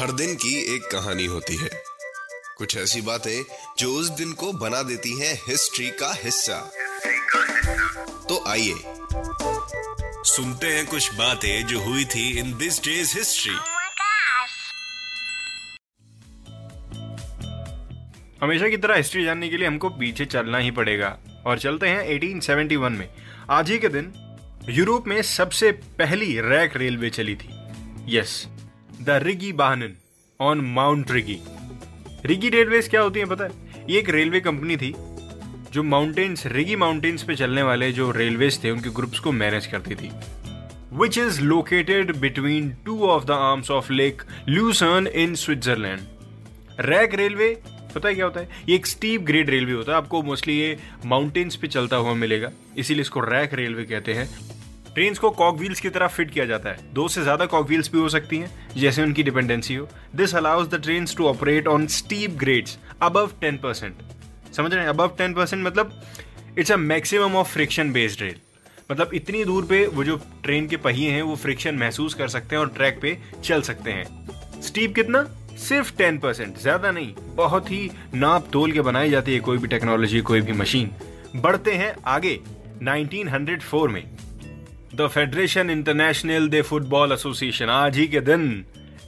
हर दिन की एक कहानी होती है। कुछ ऐसी बातें जो उस दिन को बना देती हैं हिस्ट्री का हिस्सा। तो आइए सुनते हैं कुछ बातें जो हुई थी इन दिस डेज़ हिस्ट्री! हमेशा की तरह हिस्ट्री जानने के लिए हमको पीछे चलना ही पड़ेगा। और चलते हैं 1871 में। आज ही के दिन यूरोप में सबसे पहली रैक रेलवे चली थी। Yes the Rigi Bahnen on mount Rigi Rigi railways क्या होती है पता है? ये एक रेलवे कंपनी थी, जो माउंटेन्स रिगी माउंटेन्स पे चलने वाले जो रेलवेज थे, उनके ग्रुप्स को मैनेज करती थी। Which is located between two of the arms of lake Lucerne in Switzerland rack railway पता है क्या होता है? ये एक स्टीप ग्रेड रेलवे होता है। आपको मोस्टली ये माउंटेन्स पे चलता हुआ मिलेगा। इसीलिए इसको रैक रेलवे कहते हैं। ट्रेन को कॉक व्हील्स की तरह फिट किया जाता है। दो से ज़्यादा कॉक व्हील्स भी हो सकती हैं, जैसे उनकी डिपेंडेंसी हो। This allows the train to operate on steep grades above ten percent समझ रहे हैं? अबव टेन परसेंट मतलब it's a maximum of friction based rail मतलब इतनी दूर पे वो जो ट्रेन के पहिए हैं, वो फ्रिक्शन महसूस कर सकते हैं और ट्रैक पे चल सकते हैं। स्टीप कितना? सिर्फ़ टेन परसेंट ज़्यादा नहीं, बहुत ही नाप तोल के बनाई जाती है कोई भी टेक्नोलॉजी कोई भी मशीन बढ़ते हैं आगे 1904 में। The federation international de football association आज ही के दिन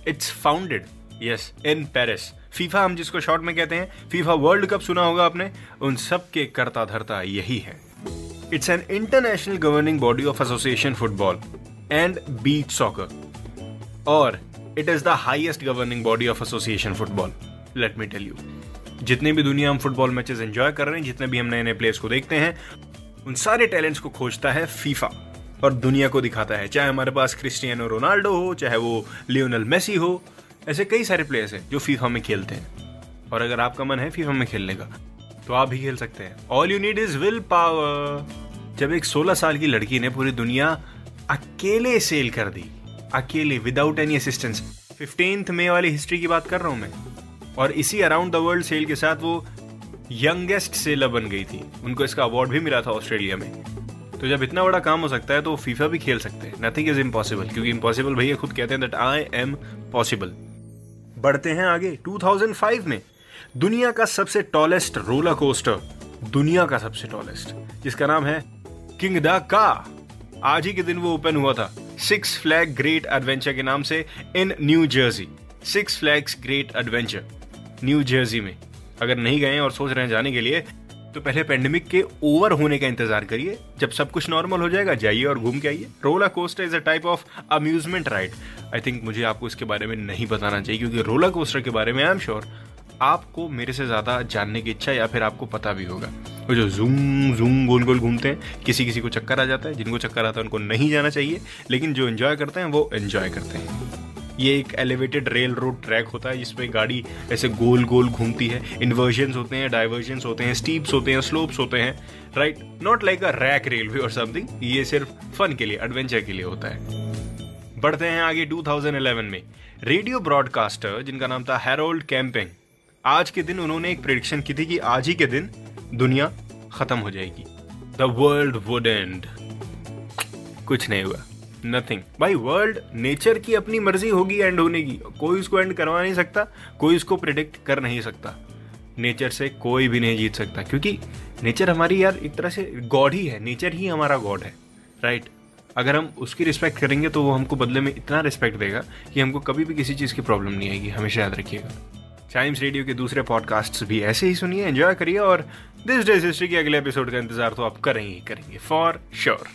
it's founded yes in Paris FIFA हम जिसको शॉर्ट में कहते हैं फीफा वर्ल्ड कप सुना होगा आपने, उन सब के करता धरता यही है। It's an international governing body of association football and beach soccer और it is the highest governing body of association football let me tell you जितने भी दुनिया हम फुटबॉल मैचेस एंजॉय कर रहे हैं, जितने भी हम नए नए प्लेयर्स को देखते हैं, उन सारे टैलेंट्स को खोजता है फीफा और दुनिया को दिखाता है। चाहे हमारे पास क्रिस्टियानो रोनाल्डो हो, चाहे वो लियोनल मेसी हो, ऐसे कई सारे प्लेयर्स हैं जो फीफा में खेलते हैं। और अगर आपका मन है फीफा में खेलने का तो आप भी खेल सकते हैं। All you need is will power जब एक 16 साल की लड़की ने पूरी दुनिया अकेले सेल कर दी अकेले without any assistance fifteenth May वाली हिस्ट्री की बात कर रहा हूँ मैं। और इसी अराउंड द वर्ल्ड सेल के साथ वो यंगेस्ट सेलर बन गई थी। उनको इसका अवार्ड भी मिला था ऑस्ट्रेलिया में। तो जब इतना बड़ा काम हो सकता है तो फीफा भी खेल सकते हैं। नथिंग इज़ इम्पॉसिबल क्योंकि इम्पॉसिबल भैया खुद कहते हैं दैट आई एम पॉसिबल बढ़ते हैं आगे। 2005 में दुनिया का सबसे टॉलेस्ट रोलर कोस्टर दुनिया का सबसे टॉलेस्ट जिसका नाम है किंग द का आज ही के दिन वो ओपन हुआ था। सिक्स फ्लैग ग्रेट एडवेंचर के नाम से in New Jersey. Six Flags Great Adventure, New Jersey में। अगर नहीं गए और सोच रहे हैं जाने के लिए तो पहले पेंडेमिक के ओवर होने का इंतज़ार करिए। जब सब कुछ नॉर्मल हो जाएगा, जाइए और घूम के आइए। Roller coaster is a type of amusement ride I think मुझे आपको इसके बारे में नहीं बताना चाहिए, क्योंकि रोलर कोस्टर के बारे में आई एम श्योर आपको मेरे से ज़्यादा जानने की इच्छा या फिर आपको पता भी होगा। वो जो जूम जूम गोल गोल घूमते हैं, किसी किसी को चक्कर आ जाता है, जिनको चक्कर आता है उनको नहीं जाना चाहिए, लेकिन जो एंजॉय करते हैं, वो एंजॉय करते हैं। ये एक एलिवेटेड रेल रोड ट्रैक होता है जिसमें गाड़ी ऐसे गोल गोल घूमती है। इन्वर्जन्स होते हैं डाइवर्जन्स होते हैं स्टीप्स होते हैं स्लोप्स होते हैं right not like a rack railway और समथिंग ये सिर्फ़ फन के लिए एडवेंचर के लिए होता है। बढ़ते हैं आगे 2011 में। रेडियो ब्रॉडकास्टर जिनका नाम था हैरोल्ड कैंपिंग आज के दिन उन्होंने एक प्रिडिक्शन की थी कि आज ही के दिन दुनिया खत्म हो जाएगी। द वर्ल्ड वुड एंड कुछ नहीं हुआ। नथिंग भाई वर्ल्ड नेचर की अपनी मर्ज़ी होगी एंड होने की। कोई उसको एंड करवा नहीं सकता, कोई उसको प्रिडिक्ट कर नहीं सकता। नेचर से कोई भी नहीं जीत सकता। क्योंकि नेचर हमारी यार एक तरह से गॉड ही है। नेचर ही हमारा गॉड है। राइट अगर हम उसकी रिस्पेक्ट करेंगे तो वो हमको बदले में इतना रिस्पेक्ट देगा कि हमको कभी भी किसी चीज़ की प्रॉब्लम नहीं आएगी। हमेशा याद रखिएगा। चाइम्स रेडियो के दूसरे पॉडकास्ट भी ऐसे ही सुनिए एंजॉय करिए और दिस डेज़ हिस्ट्री के अगले एपिसोड का इंतज़ार तो आप करेंगे ही करेंगे फॉर श्योर